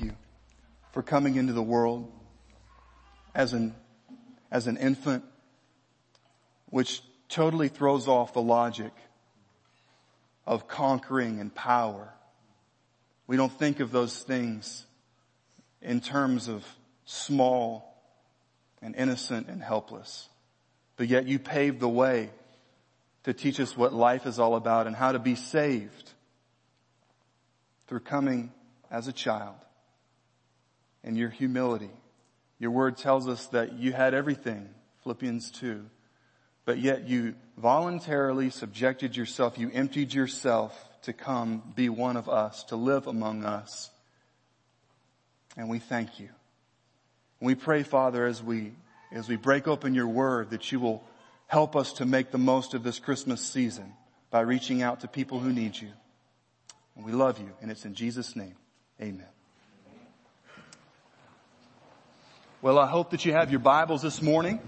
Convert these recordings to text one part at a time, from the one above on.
you for coming into the world as an, as an infant, which totally throws off the logic of conquering and power. We don't think of those things in terms of small and innocent and helpless. But yet you paved the way to teach us what life is all about and how to be saved through coming as a child and your humility. Your word tells us that you had everything, Philippians 2, but yet you voluntarily subjected yourself, you emptied yourself to come be one of us, to live among us. And we thank you. We pray, Father, as we, as we break open your word that you will help us to make the most of this Christmas season by reaching out to people who need you. And we love you, and it's in Jesus' name. Amen. Well, I hope that you have your Bibles this morning.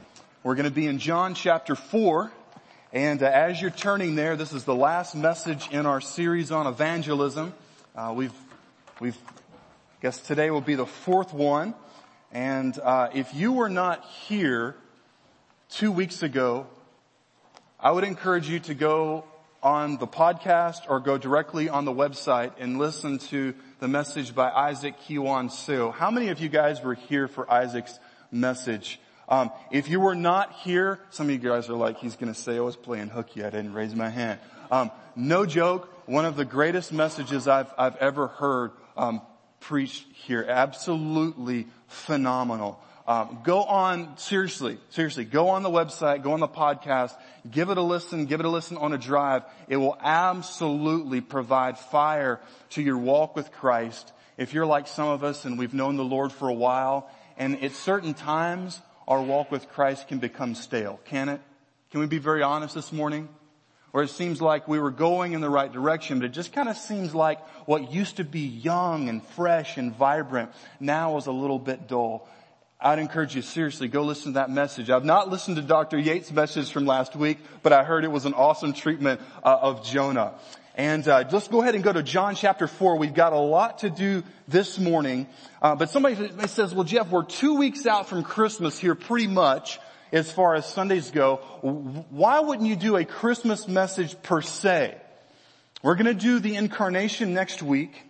We're going to be in John chapter 4. And uh, as you're turning there, this is the last message in our series on evangelism. Uh, we've, we've, I guess today will be the fourth one. And uh, if you were not here two weeks ago, I would encourage you to go on the podcast or go directly on the website and listen to the message by Isaac Kiwan Sue. How many of you guys were here for Isaac's message? Um, if you were not here, some of you guys are like, he's going to say I was playing hooky. I didn't raise my hand. Um, no joke. One of the greatest messages I've I've ever heard um, preached here. Absolutely phenomenal. Um, go on, seriously, seriously, go on the website, go on the podcast, give it a listen, give it a listen on a drive. It will absolutely provide fire to your walk with Christ. If you're like some of us and we've known the Lord for a while, and at certain times, our walk with Christ can become stale, can it? Can we be very honest this morning? Or it seems like we were going in the right direction, but it just kind of seems like what used to be young and fresh and vibrant now is a little bit dull. I'd encourage you seriously, go listen to that message. I've not listened to Dr. Yates' message from last week, but I heard it was an awesome treatment uh, of Jonah. And uh, just go ahead and go to John chapter 4. We've got a lot to do this morning. Uh, but somebody says, well Jeff, we're two weeks out from Christmas here pretty much as far as Sundays go. Why wouldn't you do a Christmas message per se? We're gonna do the incarnation next week.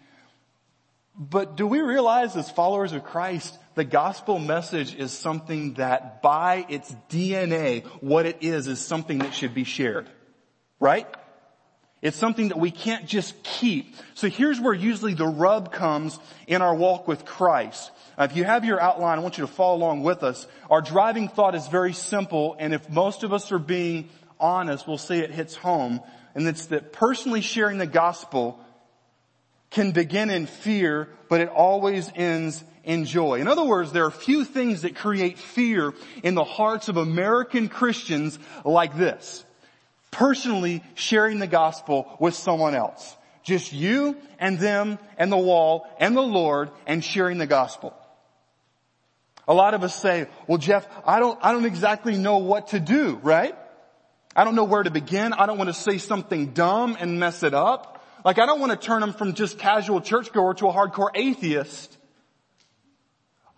But do we realize as followers of Christ the gospel message is something that by its DNA, what it is, is something that should be shared. Right? It's something that we can't just keep. So here's where usually the rub comes in our walk with Christ. If you have your outline, I want you to follow along with us. Our driving thought is very simple, and if most of us are being honest, we'll say it hits home, and it's that personally sharing the gospel can begin in fear, but it always ends in joy. In other words, there are few things that create fear in the hearts of American Christians like this. Personally sharing the gospel with someone else. Just you and them and the wall and the Lord and sharing the gospel. A lot of us say, well Jeff, I don't, I don't exactly know what to do, right? I don't know where to begin. I don't want to say something dumb and mess it up. Like I don't want to turn them from just casual churchgoer to a hardcore atheist.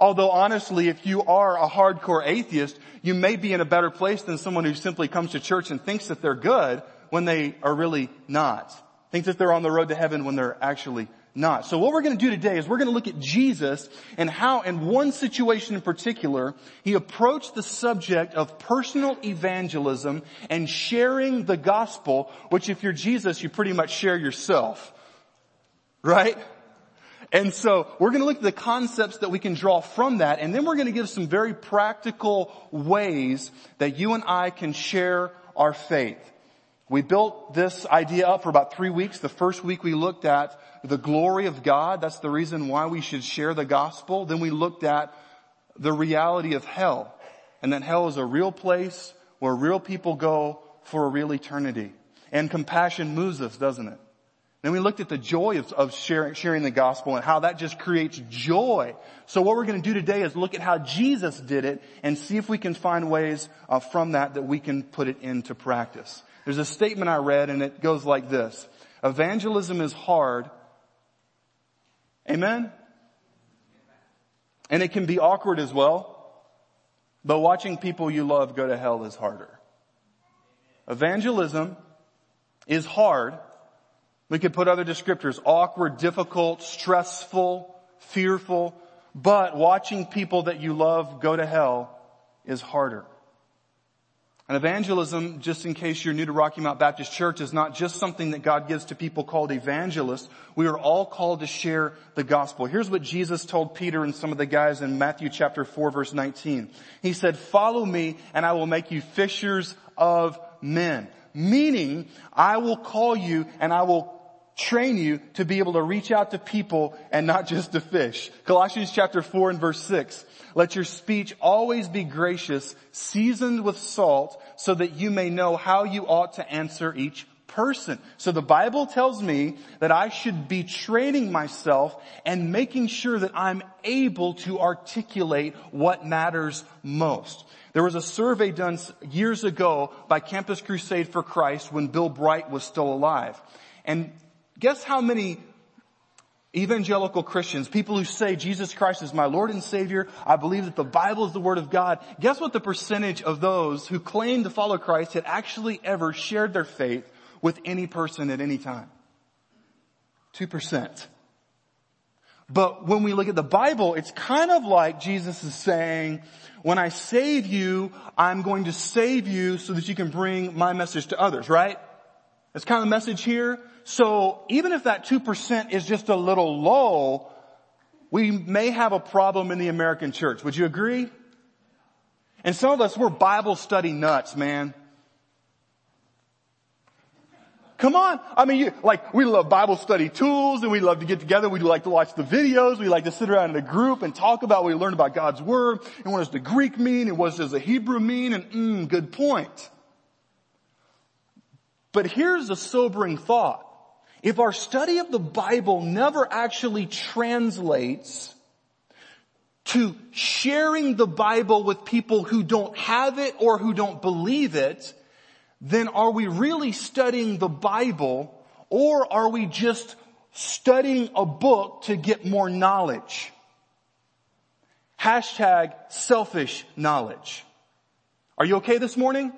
Although honestly, if you are a hardcore atheist, you may be in a better place than someone who simply comes to church and thinks that they're good when they are really not. Thinks that they're on the road to heaven when they're actually not. So what we're going to do today is we're going to look at Jesus and how in one situation in particular, he approached the subject of personal evangelism and sharing the gospel, which if you're Jesus, you pretty much share yourself. Right? And so we're going to look at the concepts that we can draw from that and then we're going to give some very practical ways that you and I can share our faith. We built this idea up for about three weeks. The first week we looked at the glory of God. That's the reason why we should share the gospel. Then we looked at the reality of hell and that hell is a real place where real people go for a real eternity. And compassion moves us, doesn't it? Then we looked at the joy of, of sharing, sharing the gospel and how that just creates joy. So what we're going to do today is look at how Jesus did it and see if we can find ways uh, from that that we can put it into practice. There's a statement I read and it goes like this. Evangelism is hard. Amen? And it can be awkward as well. But watching people you love go to hell is harder. Evangelism is hard. We could put other descriptors, awkward, difficult, stressful, fearful, but watching people that you love go to hell is harder. And evangelism, just in case you're new to Rocky Mount Baptist Church, is not just something that God gives to people called evangelists. We are all called to share the gospel. Here's what Jesus told Peter and some of the guys in Matthew chapter 4 verse 19. He said, follow me and I will make you fishers of men. Meaning, I will call you and I will train you to be able to reach out to people and not just to fish. Colossians chapter 4 and verse 6. Let your speech always be gracious, seasoned with salt, so that you may know how you ought to answer each person. So the Bible tells me that I should be training myself and making sure that I'm able to articulate what matters most. There was a survey done years ago by Campus Crusade for Christ when Bill Bright was still alive. And guess how many evangelical Christians, people who say Jesus Christ is my Lord and Savior, I believe that the Bible is the Word of God. Guess what the percentage of those who claim to follow Christ had actually ever shared their faith with any person at any time? 2%. But when we look at the Bible, it's kind of like Jesus is saying, when I save you, I'm going to save you so that you can bring my message to others, right? That's kind of the message here. So even if that 2% is just a little low, we may have a problem in the American church. Would you agree? And some of us, we're Bible study nuts, man. Come on. I mean, you, like, we love Bible study tools and we love to get together. We like to watch the videos. We like to sit around in a group and talk about, what we learn about God's Word and what does the Greek mean and what does the Hebrew mean and mm, good point. But here's a sobering thought. If our study of the Bible never actually translates to sharing the Bible with people who don't have it or who don't believe it, then are we really studying the Bible or are we just studying a book to get more knowledge? Hashtag selfish knowledge. Are you okay this morning?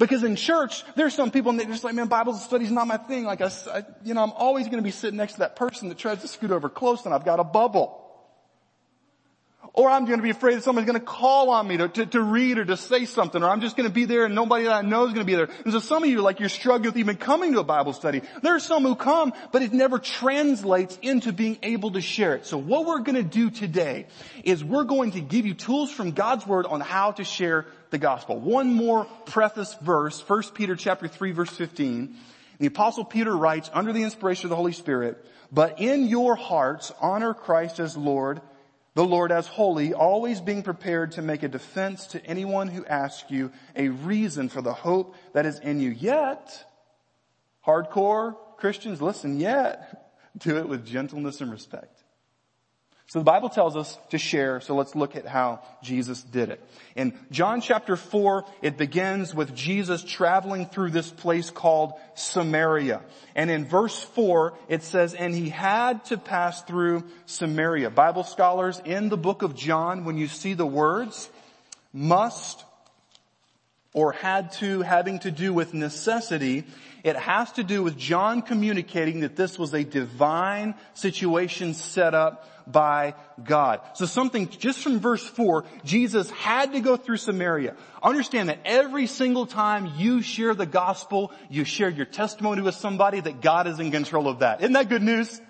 Because in church, there's some people and they're just like, man, Bible study's not my thing. Like I, I you know, I'm always going to be sitting next to that person that tries to scoot over close and I've got a bubble. Or I'm going to be afraid that someone's going to call on me to, to, to, read or to say something, or I'm just going to be there and nobody that I know is going to be there. And so some of you, like you're struggling with even coming to a Bible study. There are some who come, but it never translates into being able to share it. So what we're going to do today is we're going to give you tools from God's Word on how to share the gospel. One more preface verse, 1 Peter chapter 3 verse 15. The apostle Peter writes under the inspiration of the Holy Spirit, but in your hearts honor Christ as Lord, the Lord as holy, always being prepared to make a defense to anyone who asks you a reason for the hope that is in you. Yet, hardcore Christians, listen, yet, do it with gentleness and respect. So the Bible tells us to share, so let's look at how Jesus did it. In John chapter 4, it begins with Jesus traveling through this place called Samaria. And in verse 4, it says, and he had to pass through Samaria. Bible scholars, in the book of John, when you see the words, must, or had to, having to do with necessity, it has to do with John communicating that this was a divine situation set up by God. So something just from verse 4, Jesus had to go through Samaria. Understand that every single time you share the gospel, you share your testimony with somebody that God is in control of that. Isn't that good news?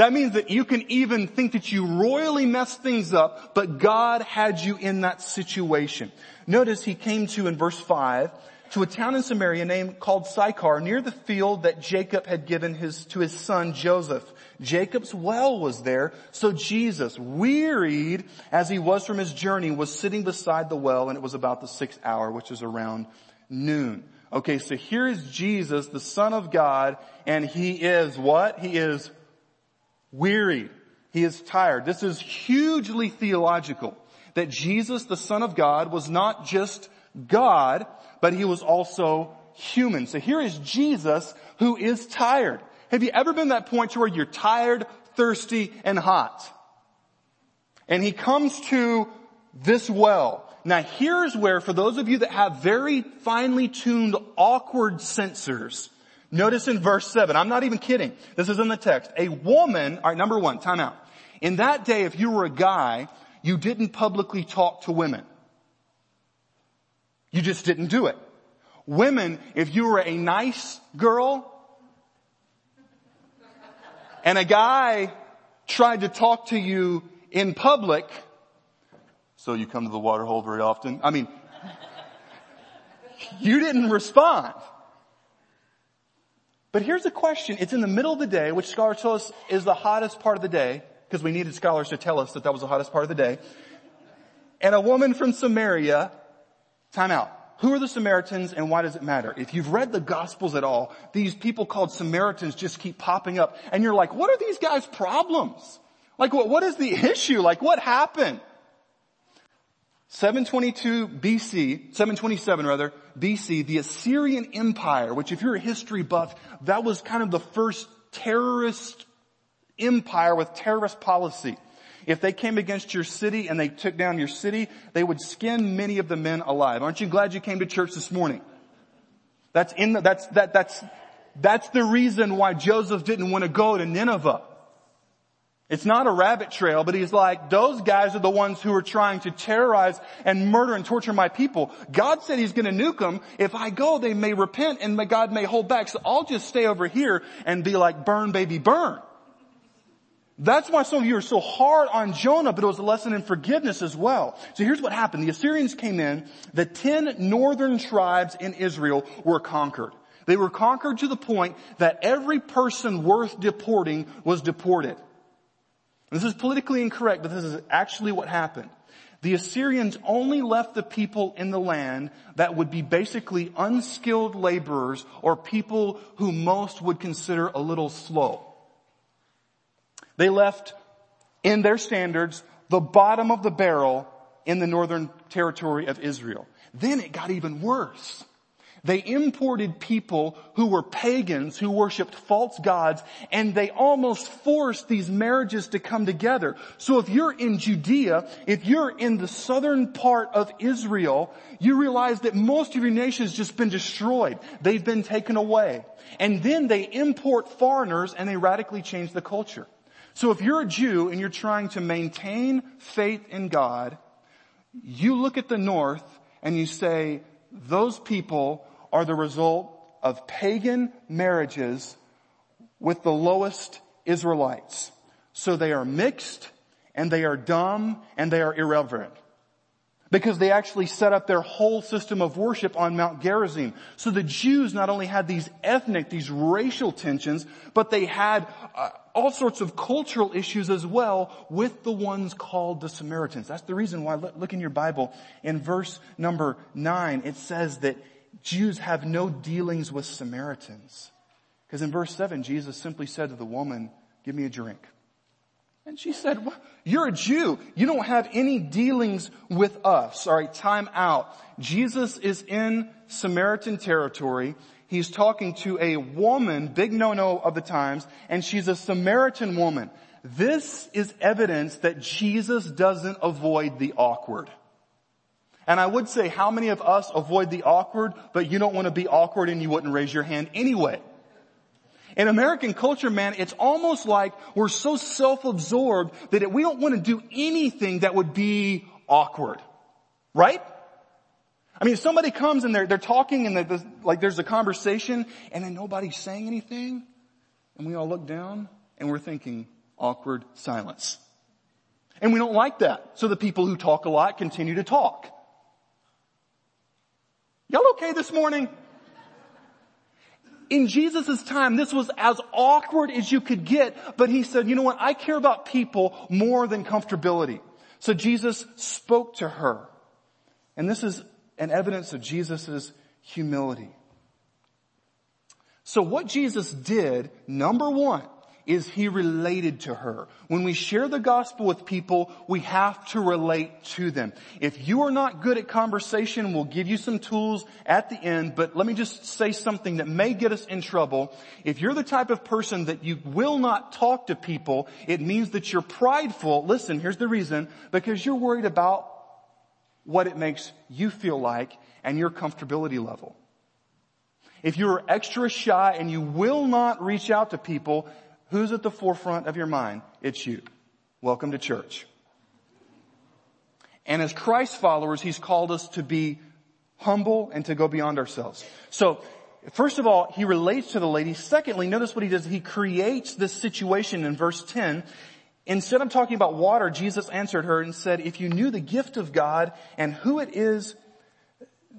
That means that you can even think that you royally messed things up, but God had you in that situation. Notice he came to in verse 5, to a town in Samaria named called Sychar near the field that Jacob had given his, to his son Joseph. Jacob's well was there, so Jesus, wearied as he was from his journey, was sitting beside the well and it was about the sixth hour, which is around noon. Okay, so here is Jesus, the son of God, and he is what? He is wearied. He is tired. This is hugely theological. That Jesus, the son of God, was not just God, but he was also human. So here is Jesus who is tired. Have you ever been that point to where you're tired, thirsty, and hot? And he comes to this well. Now here's where, for those of you that have very finely tuned, awkward sensors, notice in verse 7, I'm not even kidding, this is in the text, a woman, alright, number one, time out. In that day, if you were a guy, you didn't publicly talk to women. You just didn't do it. Women, if you were a nice girl, and a guy tried to talk to you in public, so you come to the water hole very often. I mean, you didn't respond. But here's a question. It's in the middle of the day, which scholars tell us is the hottest part of the day, because we needed scholars to tell us that that was the hottest part of the day. And a woman from Samaria, time out. Who are the Samaritans and why does it matter? If you've read the Gospels at all, these people called Samaritans just keep popping up and you're like, what are these guys' problems? Like what, what is the issue? Like what happened? 722 BC, 727 rather, BC, the Assyrian Empire, which if you're a history buff, that was kind of the first terrorist empire with terrorist policy. If they came against your city and they took down your city, they would skin many of the men alive. Aren't you glad you came to church this morning? That's in the, that's, that, that's, that's the reason why Joseph didn't want to go to Nineveh. It's not a rabbit trail, but he's like, those guys are the ones who are trying to terrorize and murder and torture my people. God said he's gonna nuke them. If I go, they may repent and God may hold back. So I'll just stay over here and be like, burn baby burn. That's why some of you are so hard on Jonah, but it was a lesson in forgiveness as well. So here's what happened. The Assyrians came in. The ten northern tribes in Israel were conquered. They were conquered to the point that every person worth deporting was deported. This is politically incorrect, but this is actually what happened. The Assyrians only left the people in the land that would be basically unskilled laborers or people who most would consider a little slow. They left in their standards the bottom of the barrel in the northern territory of Israel. Then it got even worse. They imported people who were pagans, who worshiped false gods, and they almost forced these marriages to come together. So if you're in Judea, if you're in the southern part of Israel, you realize that most of your nation has just been destroyed. They've been taken away. And then they import foreigners and they radically change the culture. So if you're a Jew and you're trying to maintain faith in God, you look at the north and you say, those people are the result of pagan marriages with the lowest Israelites. So they are mixed and they are dumb and they are irreverent. Because they actually set up their whole system of worship on Mount Gerizim. So the Jews not only had these ethnic, these racial tensions, but they had uh, all sorts of cultural issues as well with the ones called the Samaritans. That's the reason why, look in your Bible, in verse number nine, it says that Jews have no dealings with Samaritans. Because in verse 7, Jesus simply said to the woman, give me a drink. And she said, you're a Jew. You don't have any dealings with us. Alright, time out. Jesus is in Samaritan territory. He's talking to a woman, big no-no of the times, and she's a Samaritan woman. This is evidence that Jesus doesn't avoid the awkward. And I would say how many of us avoid the awkward, but you don't want to be awkward and you wouldn't raise your hand anyway. In American culture, man, it's almost like we're so self-absorbed that we don't want to do anything that would be awkward. Right? I mean, if somebody comes and they're, they're talking and they're, like there's a conversation and then nobody's saying anything and we all look down and we're thinking awkward silence. And we don't like that. So the people who talk a lot continue to talk. Y'all okay this morning? In Jesus' time, this was as awkward as you could get, but he said, you know what, I care about people more than comfortability. So Jesus spoke to her. And this is an evidence of Jesus' humility. So what Jesus did, number one, is he related to her. When we share the gospel with people, we have to relate to them. If you are not good at conversation, we'll give you some tools at the end, but let me just say something that may get us in trouble. If you're the type of person that you will not talk to people, it means that you're prideful. Listen, here's the reason, because you're worried about what it makes you feel like and your comfortability level. If you're extra shy and you will not reach out to people, who's at the forefront of your mind? It's you. Welcome to church. And as Christ followers, He's called us to be humble and to go beyond ourselves. So, first of all, He relates to the lady. Secondly, notice what He does. He creates this situation in verse 10. Instead of talking about water, Jesus answered her and said, if you knew the gift of God and who it is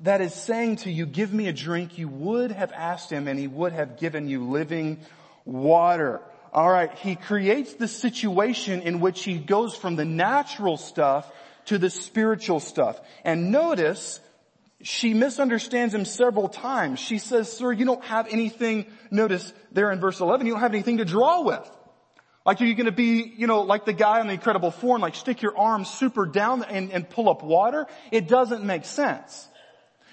that is saying to you, give me a drink, you would have asked him and he would have given you living water. Alright, he creates the situation in which he goes from the natural stuff to the spiritual stuff. And notice, she misunderstands him several times. She says, sir, you don't have anything, notice there in verse 11, you don't have anything to draw with. Like are you to be, you know, like the guy on the incredible four and like stick your arm super down and, and pull up water? It doesn't make sense.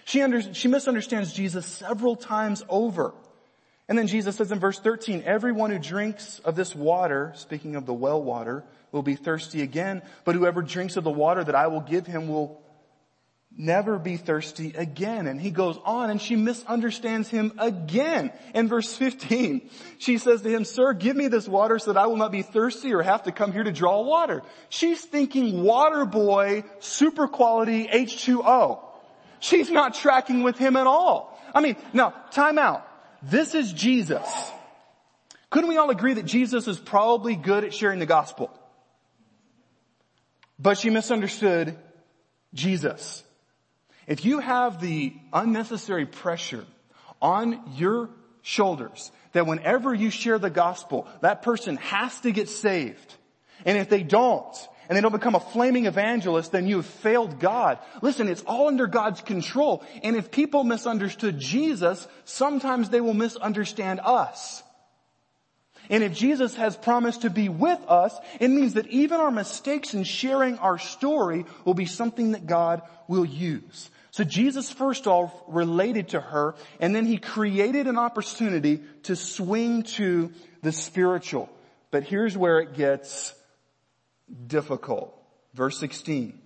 She, under, she misunderstands Jesus several times over. And then Jesus says in verse 13, everyone who drinks of this water, speaking of the well water, will be thirsty again, but whoever drinks of the water that I will give him will never be thirsty again. And he goes on and she misunderstands him again. In verse 15, she says to him, sir, give me this water so that I will not be thirsty or have to come here to draw water. She's thinking water boy, super quality H2O. She's not tracking with him at all. I mean, now, time out. This is Jesus. Couldn't we all agree that Jesus is probably good at sharing the gospel? But she misunderstood Jesus. If you have the unnecessary pressure on your shoulders that whenever you share the gospel, that person has to get saved. And if they don't, and they don't become a flaming evangelist, then you have failed God. Listen, it's all under God's control. And if people misunderstood Jesus, sometimes they will misunderstand us. And if Jesus has promised to be with us, it means that even our mistakes in sharing our story will be something that God will use. So Jesus first off related to her and then he created an opportunity to swing to the spiritual. But here's where it gets difficult. Verse 16.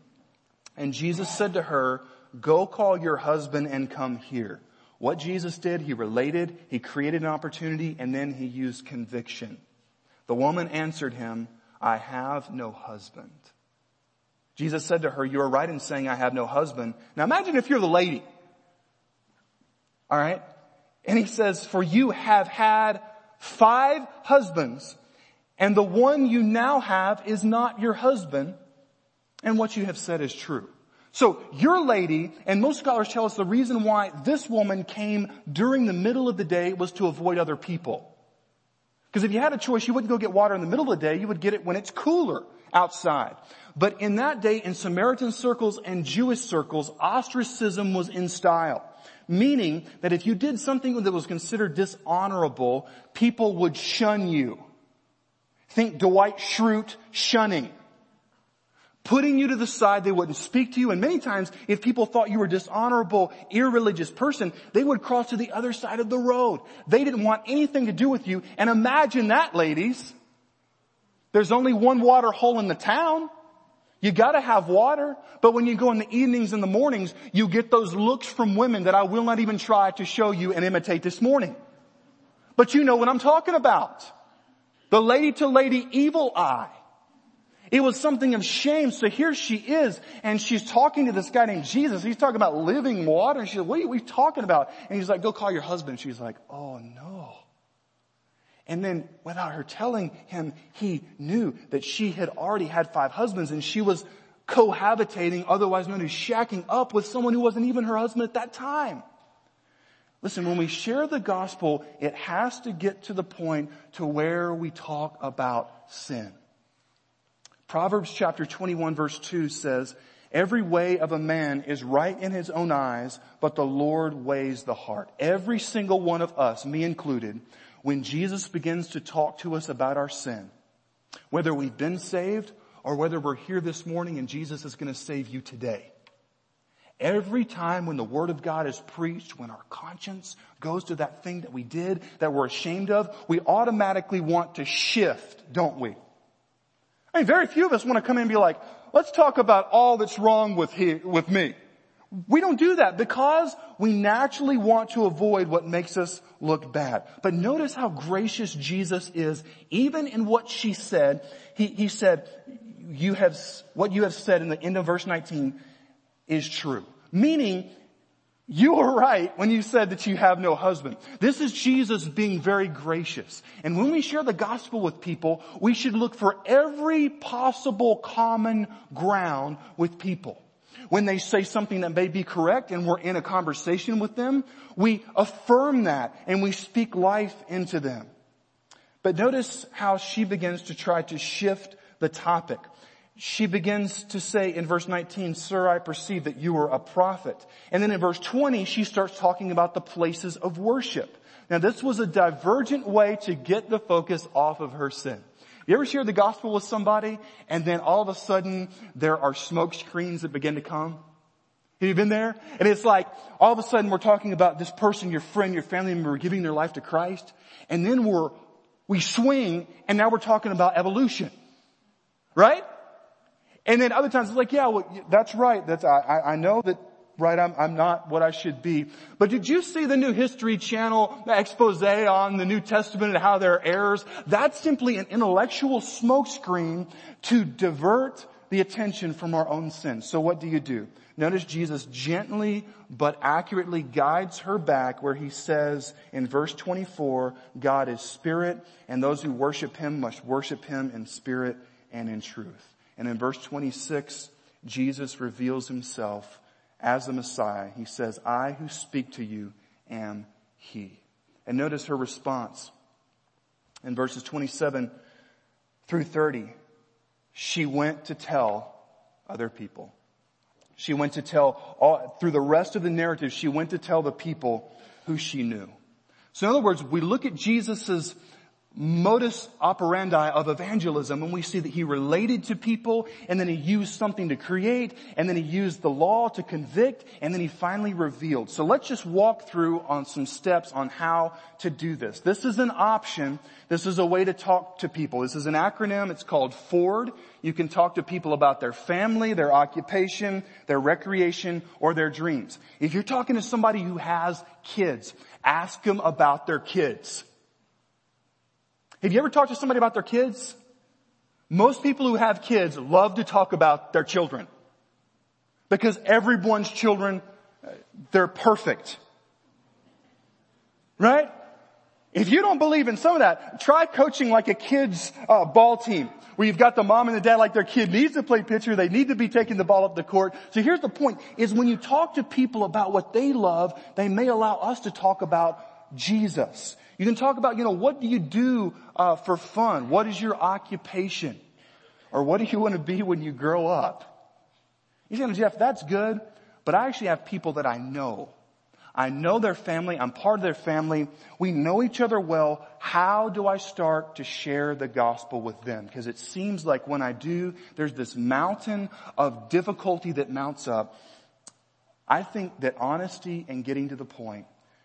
And Jesus said to her, go call your husband and come here. What Jesus did, he related, he created an opportunity, and then he used conviction. The woman answered him, I have no husband. Jesus said to her, you are right in saying I have no husband. Now imagine if you're the lady. Alright? And he says, for you have had five husbands and the one you now have is not your husband, and what you have said is true. So your lady, and most scholars tell us the reason why this woman came during the middle of the day was to avoid other people. Because if you had a choice, you wouldn't go get water in the middle of the day, you would get it when it's cooler outside. But in that day, in Samaritan circles and Jewish circles, ostracism was in style. Meaning that if you did something that was considered dishonorable, people would shun you. Think Dwight Schrute shunning. Putting you to the side, they wouldn't speak to you, and many times, if people thought you were a dishonorable, irreligious person, they would cross to the other side of the road. They didn't want anything to do with you, and imagine that, ladies. There's only one water hole in the town. You gotta have water, but when you go in the evenings and the mornings, you get those looks from women that I will not even try to show you and imitate this morning. But you know what I'm talking about. The lady to lady evil eye. It was something of shame. So here she is and she's talking to this guy named Jesus. He's talking about living water. And she's like, what are we talking about? And he's like, go call your husband. She's like, oh no. And then without her telling him, he knew that she had already had five husbands and she was cohabitating, otherwise known as shacking up with someone who wasn't even her husband at that time. Listen, when we share the gospel, it has to get to the point to where we talk about sin. Proverbs chapter 21 verse 2 says, Every way of a man is right in his own eyes, but the Lord weighs the heart. Every single one of us, me included, when Jesus begins to talk to us about our sin, whether we've been saved or whether we're here this morning and Jesus is going to save you today. Every time when the Word of God is preached, when our conscience goes to that thing that we did that we're ashamed of, we automatically want to shift, don't we? I mean, very few of us want to come in and be like, let's talk about all that's wrong with he, with me. We don't do that because we naturally want to avoid what makes us look bad. But notice how gracious Jesus is, even in what she said. He, he said, you have, what you have said in the end of verse 19 is true. Meaning, you were right when you said that you have no husband. This is Jesus being very gracious. And when we share the gospel with people, we should look for every possible common ground with people. When they say something that may be correct and we're in a conversation with them, we affirm that and we speak life into them. But notice how she begins to try to shift the topic she begins to say in verse 19, Sir, I perceive that you are a prophet. And then in verse 20, she starts talking about the places of worship. Now this was a divergent way to get the focus off of her sin. You ever share the gospel with somebody and then all of a sudden there are smoke screens that begin to come? Have you been there? And it's like all of a sudden we're talking about this person, your friend, your family member giving their life to Christ and then we're, we swing and now we're talking about evolution. Right? And then other times it's like, yeah, well, that's right. That's, I, I know that, right, I'm, I'm not what I should be. But did you see the new History Channel expose on the New Testament and how there are errors? That's simply an intellectual smokescreen to divert the attention from our own sins. So what do you do? Notice Jesus gently but accurately guides her back where he says in verse 24, God is spirit and those who worship him must worship him in spirit and in truth. And in verse 26, Jesus reveals himself as the Messiah. He says, I who speak to you am he. And notice her response. In verses 27 through 30, she went to tell other people. She went to tell all, through the rest of the narrative, she went to tell the people who she knew. So in other words, we look at Jesus' modus operandi of evangelism and we see that he related to people and then he used something to create and then he used the law to convict and then he finally revealed. So let's just walk through on some steps on how to do this. This is an option. This is a way to talk to people. This is an acronym. It's called FORD. You can talk to people about their family, their occupation, their recreation, or their dreams. If you're talking to somebody who has kids, ask them about their kids. Have you ever talked to somebody about their kids? Most people who have kids love to talk about their children. Because everyone's children, they're perfect. Right? If you don't believe in some of that, try coaching like a kid's uh, ball team where you've got the mom and the dad like their kid needs to play pitcher. They need to be taking the ball up the court. So here's the point is when you talk to people about what they love, they may allow us to talk about Jesus. You can talk about, you know, what do you do uh, for fun? What is your occupation? Or what do you want to be when you grow up? You say, Jeff, that's good, but I actually have people that I know. I know their family. I'm part of their family. We know each other well. How do I start to share the gospel with them? Because it seems like when I do, there's this mountain of difficulty that mounts up. I think that honesty and getting to the point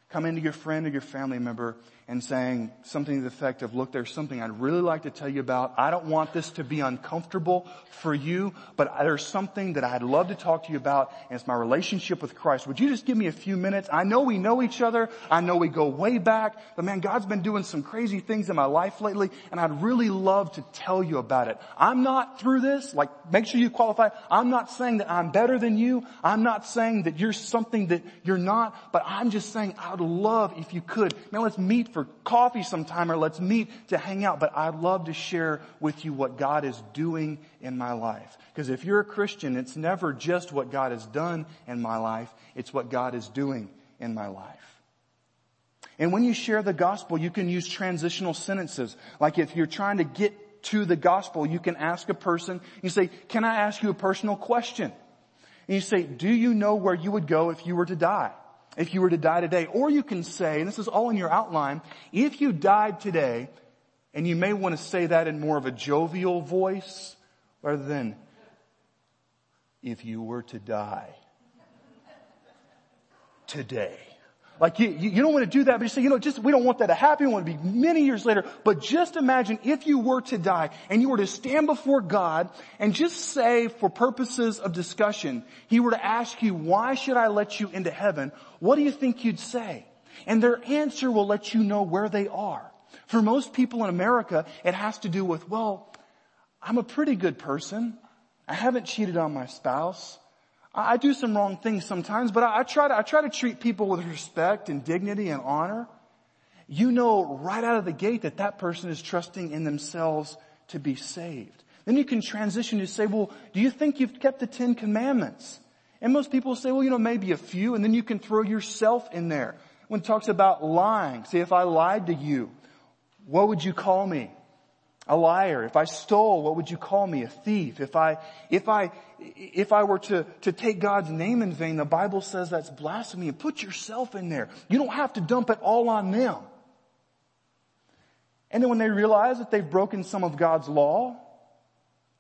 come into your friend or your family member and saying something to the effect of, look, there's something I'd really like to tell you about. I don't want this to be uncomfortable for you, but there's something that I'd love to talk to you about, and it's my relationship with Christ. Would you just give me a few minutes? I know we know each other. I know we go way back, but man, God's been doing some crazy things in my life lately, and I'd really love to tell you about it. I'm not through this, like, make sure you qualify. I'm not saying that I'm better than you. I'm not saying that you're something that you're not, but I'm just saying I'd love if you could. Man, let's meet for coffee sometime or let's meet to hang out. But I'd love to share with you what God is doing in my life. Because if you're a Christian, it's never just what God has done in my life. It's what God is doing in my life. And when you share the gospel, you can use transitional sentences. Like if you're trying to get to the gospel, you can ask a person, you say, can I ask you a personal question? And you say, do you know where you would go if you were to die? If you were to die today. Or you can say, and this is all in your outline, if you died today, and you may want to say that in more of a jovial voice rather than if you were to die today. Like you, you don't want to do that, but you say, you know, just, we don't want that to happen. We want to be many years later. But just imagine if you were to die and you were to stand before God and just say for purposes of discussion, He were to ask you, why should I let you into heaven? What do you think you'd say? And their answer will let you know where they are. For most people in America, it has to do with, well, I'm a pretty good person. I haven't cheated on my spouse. I do some wrong things sometimes, but I, try to, I try to treat people with respect and dignity and honor. You know right out of the gate that that person is trusting in themselves to be saved. Then you can transition to say, well, do you think you've kept the Ten Commandments? And most people say, well, you know, maybe a few, and then you can throw yourself in there. When it talks about lying, say if I lied to you, what would you call me? A liar. If I stole, what would you call me? A thief. If I, if I, if I were to, to take God's name in vain, the Bible says that's blasphemy. And put yourself in there. You don't have to dump it all on them. And then when they realize that they've broken some of God's law,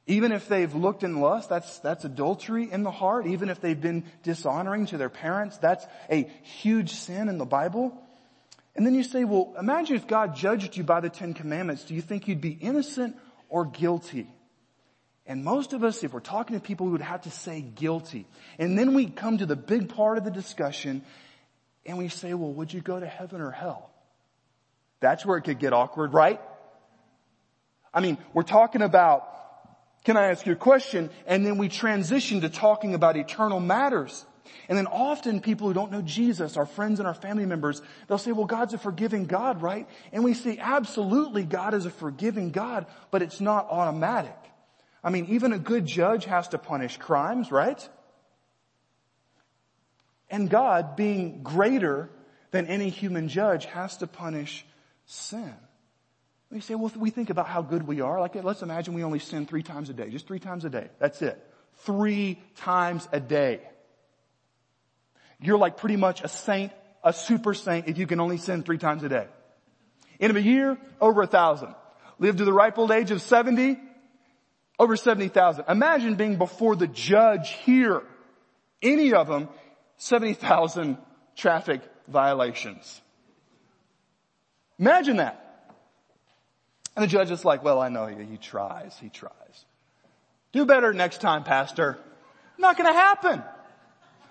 even if they've looked in lust, that's, that's adultery in the heart. Even if they've been dishonoring to their parents, that's a huge sin in the Bible. And then you say, well, imagine if God judged you by the Ten Commandments. Do you think you'd be innocent or guilty? And most of us, if we're talking to people, we would have to say guilty. And then we come to the big part of the discussion and we say, well, would you go to heaven or hell? That's where it could get awkward, right? I mean, we're talking about, can I ask you a question? And then we transition to talking about eternal matters. And then often people who don't know Jesus, our friends and our family members, they'll say, well, God's a forgiving God, right? And we say, absolutely, God is a forgiving God, but it's not automatic. I mean, even a good judge has to punish crimes, right? And God, being greater than any human judge, has to punish sin. We say, well, we think about how good we are. Like, let's imagine we only sin three times a day. Just three times a day. That's it. Three times a day. You're like pretty much a saint, a super saint if you can only sin three times a day. In a year, over a thousand. Live to the ripe old age of 70, over 70,000. Imagine being before the judge here. Any of them, 70,000 traffic violations. Imagine that. And the judge is like, well, I know he, he tries, he tries. Do better next time, pastor. Not gonna happen.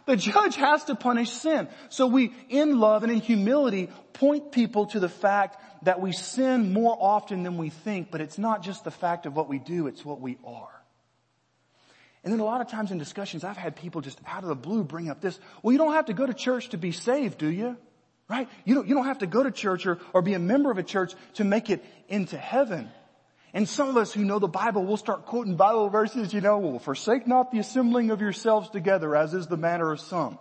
The judge has to punish sin. So we, in love and in humility, point people to the fact that we sin more often than we think, but it's not just the fact of what we do, it's what we are. And then a lot of times in discussions, I've had people just out of the blue bring up this, well, you don't have to go to church to be saved, do you? Right? You don't, you don't have to go to church or, or be a member of a church to make it into heaven. And some of us who know the Bible, will start quoting Bible verses, you know, well, forsake not the assembling of yourselves together as is the manner of some.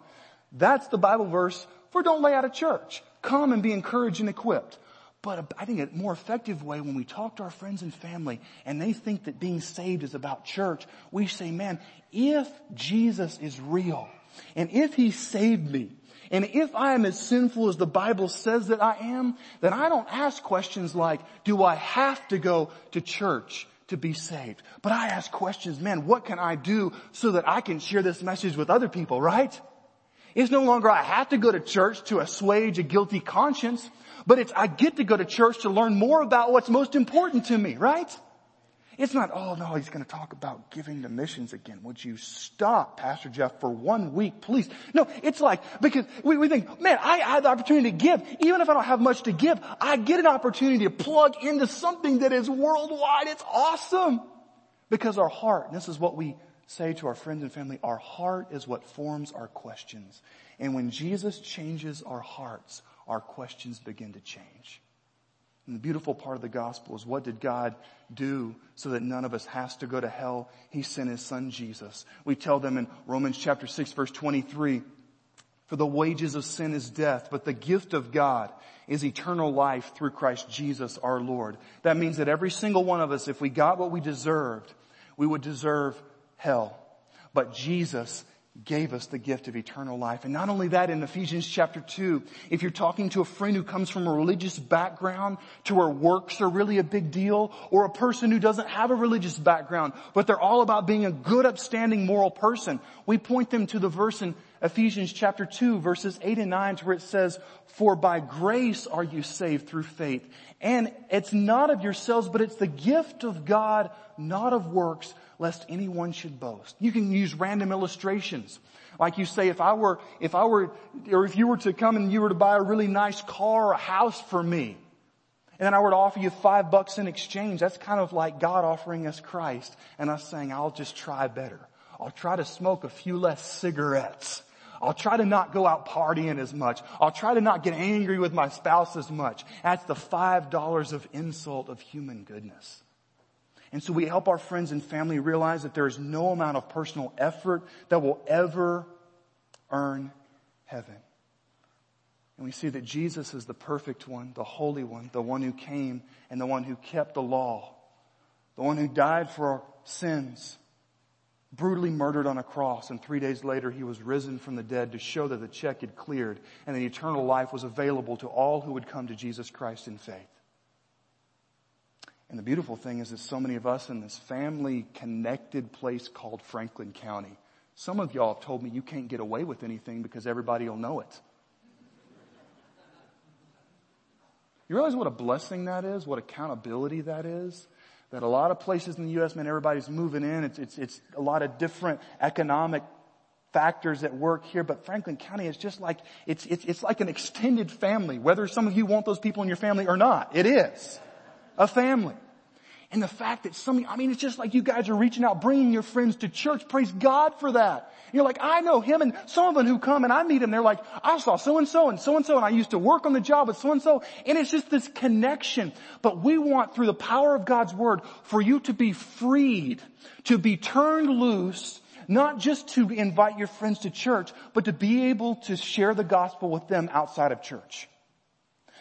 That's the Bible verse for don't lay out a church. Come and be encouraged and equipped. But I think a more effective way when we talk to our friends and family and they think that being saved is about church, we say, man, if Jesus is real and if he saved me and if I am as sinful as the Bible says that I am, then I don't ask questions like, do I have to go to church to be saved? But I ask questions, man, what can I do so that I can share this message with other people, right? It's no longer I have to go to church to assuage a guilty conscience, but it's I get to go to church to learn more about what's most important to me, right? It's not, oh no, he's going to talk about giving to missions again. Would you stop, Pastor Jeff, for one week, please? No, it's like, because we, we think, man, I have the opportunity to give. Even if I don't have much to give, I get an opportunity to plug into something that is worldwide. It's awesome. Because our heart, this is what we say to our friends and family, our heart is what forms our questions. And when Jesus changes our hearts, our questions begin to change. And the beautiful part of the gospel is what did God do so that none of us has to go to hell? He sent his son Jesus. We tell them in Romans chapter 6 verse 23, for the wages of sin is death, but the gift of God is eternal life through Christ Jesus our Lord. That means that every single one of us, if we got what we deserved, we would deserve hell. But Jesus gave us the gift of eternal life. And not only that, in Ephesians chapter 2, if you're talking to a friend who comes from a religious background to where works are really a big deal, or a person who doesn't have a religious background, but they're all about being a good, upstanding, moral person, we point them to the verse in Ephesians chapter 2 verses 8 and 9 to where it says, for by grace are you saved through faith. And it's not of yourselves, but it's the gift of God, not of works, lest anyone should boast. You can use random illustrations. Like you say, if I were, if I were, or if you were to come and you were to buy a really nice car or a house for me, and then I were to offer you five bucks in exchange, that's kind of like God offering us Christ and us saying, I'll just try better. I'll try to smoke a few less cigarettes. I'll try to not go out partying as much. I'll try to not get angry with my spouse as much. That's the five dollars of insult of human goodness. And so we help our friends and family realize that there is no amount of personal effort that will ever earn heaven. And we see that Jesus is the perfect one, the holy one, the one who came and the one who kept the law, the one who died for our sins, brutally murdered on a cross, and three days later he was risen from the dead to show that the check had cleared and that eternal life was available to all who would come to Jesus Christ in faith. And the beautiful thing is that so many of us in this family connected place called Franklin County, some of y'all have told me you can't get away with anything because everybody will know it. You realize what a blessing that is? What accountability that is? That a lot of places in the U.S., man, everybody's moving in. It's, it's, it's a lot of different economic factors at work here, but Franklin County is just like, it's, it's, it's like an extended family, whether some of you want those people in your family or not. It is a family. And the fact that some, I mean, it's just like you guys are reaching out, bringing your friends to church. Praise God for that. You're like, I know him and some of them who come and I meet them, they're like, I saw so and so and so and so and I used to work on the job with so and so. And it's just this connection. But we want through the power of God's word for you to be freed, to be turned loose, not just to invite your friends to church, but to be able to share the gospel with them outside of church.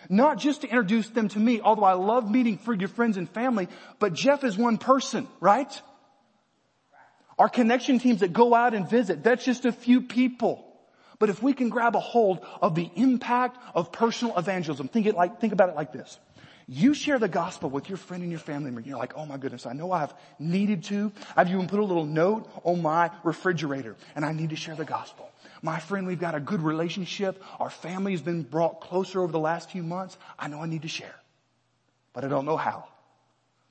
Not just to introduce them to me, although I love meeting for your friends and family, but Jeff is one person, right? Our connection teams that go out and visit, that's just a few people. But if we can grab a hold of the impact of personal evangelism, think it like, think about it like this. You share the gospel with your friend and your family member. You're like, oh my goodness, I know I've needed to. I've even put a little note on my refrigerator and I need to share the gospel. My friend, we've got a good relationship. Our family has been brought closer over the last few months. I know I need to share, but I don't know how.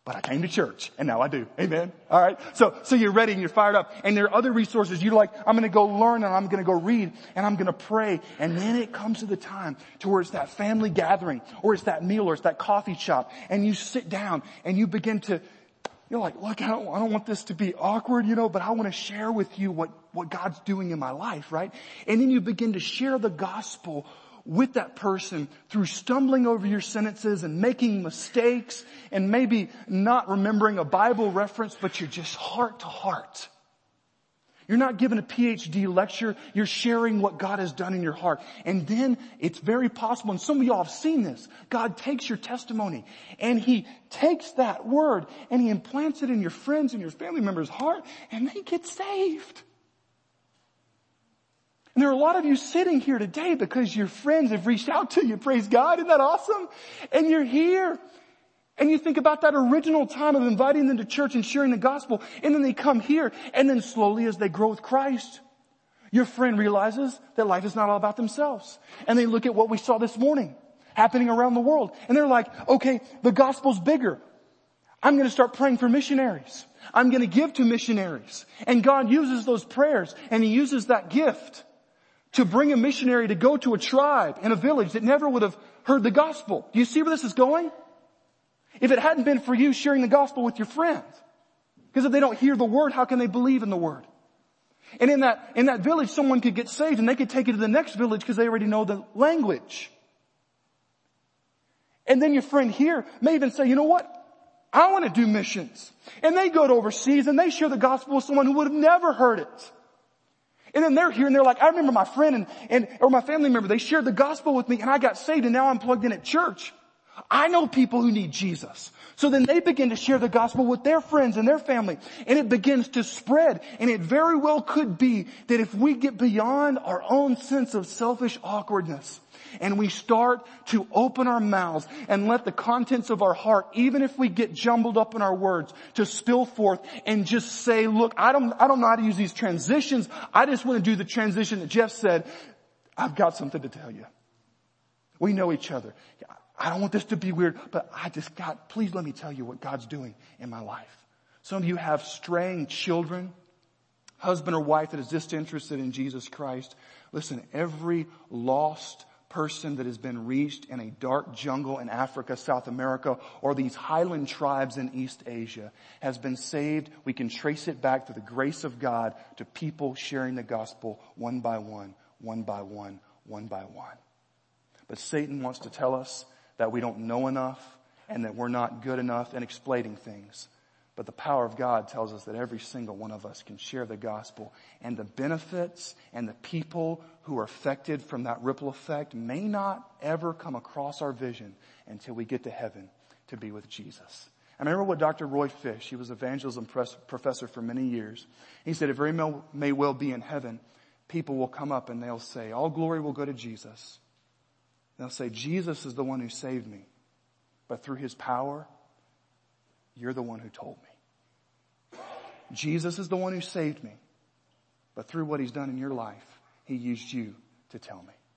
But I came to church and now I do. Amen. All right. So, so you're ready and you're fired up and there are other resources you're like, I'm going to go learn and I'm going to go read and I'm going to pray. And then it comes to the time to where it's that family gathering or it's that meal or it's that coffee shop and you sit down and you begin to, you're like, look, I don't, I don't want this to be awkward, you know, but I want to share with you what, what God's doing in my life, right? And then you begin to share the gospel with that person through stumbling over your sentences and making mistakes and maybe not remembering a Bible reference, but you're just heart to heart. You're not giving a PhD lecture. You're sharing what God has done in your heart. And then it's very possible, and some of y'all have seen this, God takes your testimony and He takes that word and He implants it in your friends and your family members' heart and they get saved. And there are a lot of you sitting here today because your friends have reached out to you. Praise God. Isn't that awesome? And you're here. And you think about that original time of inviting them to church and sharing the gospel, and then they come here, and then slowly as they grow with Christ, your friend realizes that life is not all about themselves. And they look at what we saw this morning happening around the world, and they're like, okay, the gospel's bigger. I'm gonna start praying for missionaries. I'm gonna give to missionaries. And God uses those prayers, and He uses that gift to bring a missionary to go to a tribe in a village that never would have heard the gospel. Do you see where this is going? If it hadn't been for you sharing the gospel with your friends, because if they don't hear the word, how can they believe in the word? And in that, in that village, someone could get saved and they could take it to the next village because they already know the language. And then your friend here may even say, you know what? I want to do missions. And they go to overseas and they share the gospel with someone who would have never heard it. And then they're here and they're like, I remember my friend and, and, or my family member, they shared the gospel with me and I got saved and now I'm plugged in at church. I know people who need Jesus. So then they begin to share the gospel with their friends and their family and it begins to spread and it very well could be that if we get beyond our own sense of selfish awkwardness and we start to open our mouths and let the contents of our heart, even if we get jumbled up in our words, to spill forth and just say, look, I don't, I don't know how to use these transitions. I just want to do the transition that Jeff said. I've got something to tell you. We know each other. I don't want this to be weird, but I just got, please let me tell you what God's doing in my life. Some of you have straying children, husband or wife that is disinterested in Jesus Christ. Listen, every lost person that has been reached in a dark jungle in Africa, South America, or these highland tribes in East Asia has been saved. We can trace it back to the grace of God to people sharing the gospel one by one, one by one, one by one. But Satan wants to tell us that we don't know enough and that we're not good enough in explaining things. But the power of God tells us that every single one of us can share the gospel and the benefits and the people who are affected from that ripple effect may not ever come across our vision until we get to heaven to be with Jesus. I remember what Dr. Roy Fish, he was evangelism professor for many years. He said it very may well be in heaven. People will come up and they'll say, all glory will go to Jesus. They'll say, Jesus is the one who saved me. But through his power, you're the one who told me. Jesus is the one who saved me. But through what he's done in your life, he used you to tell me.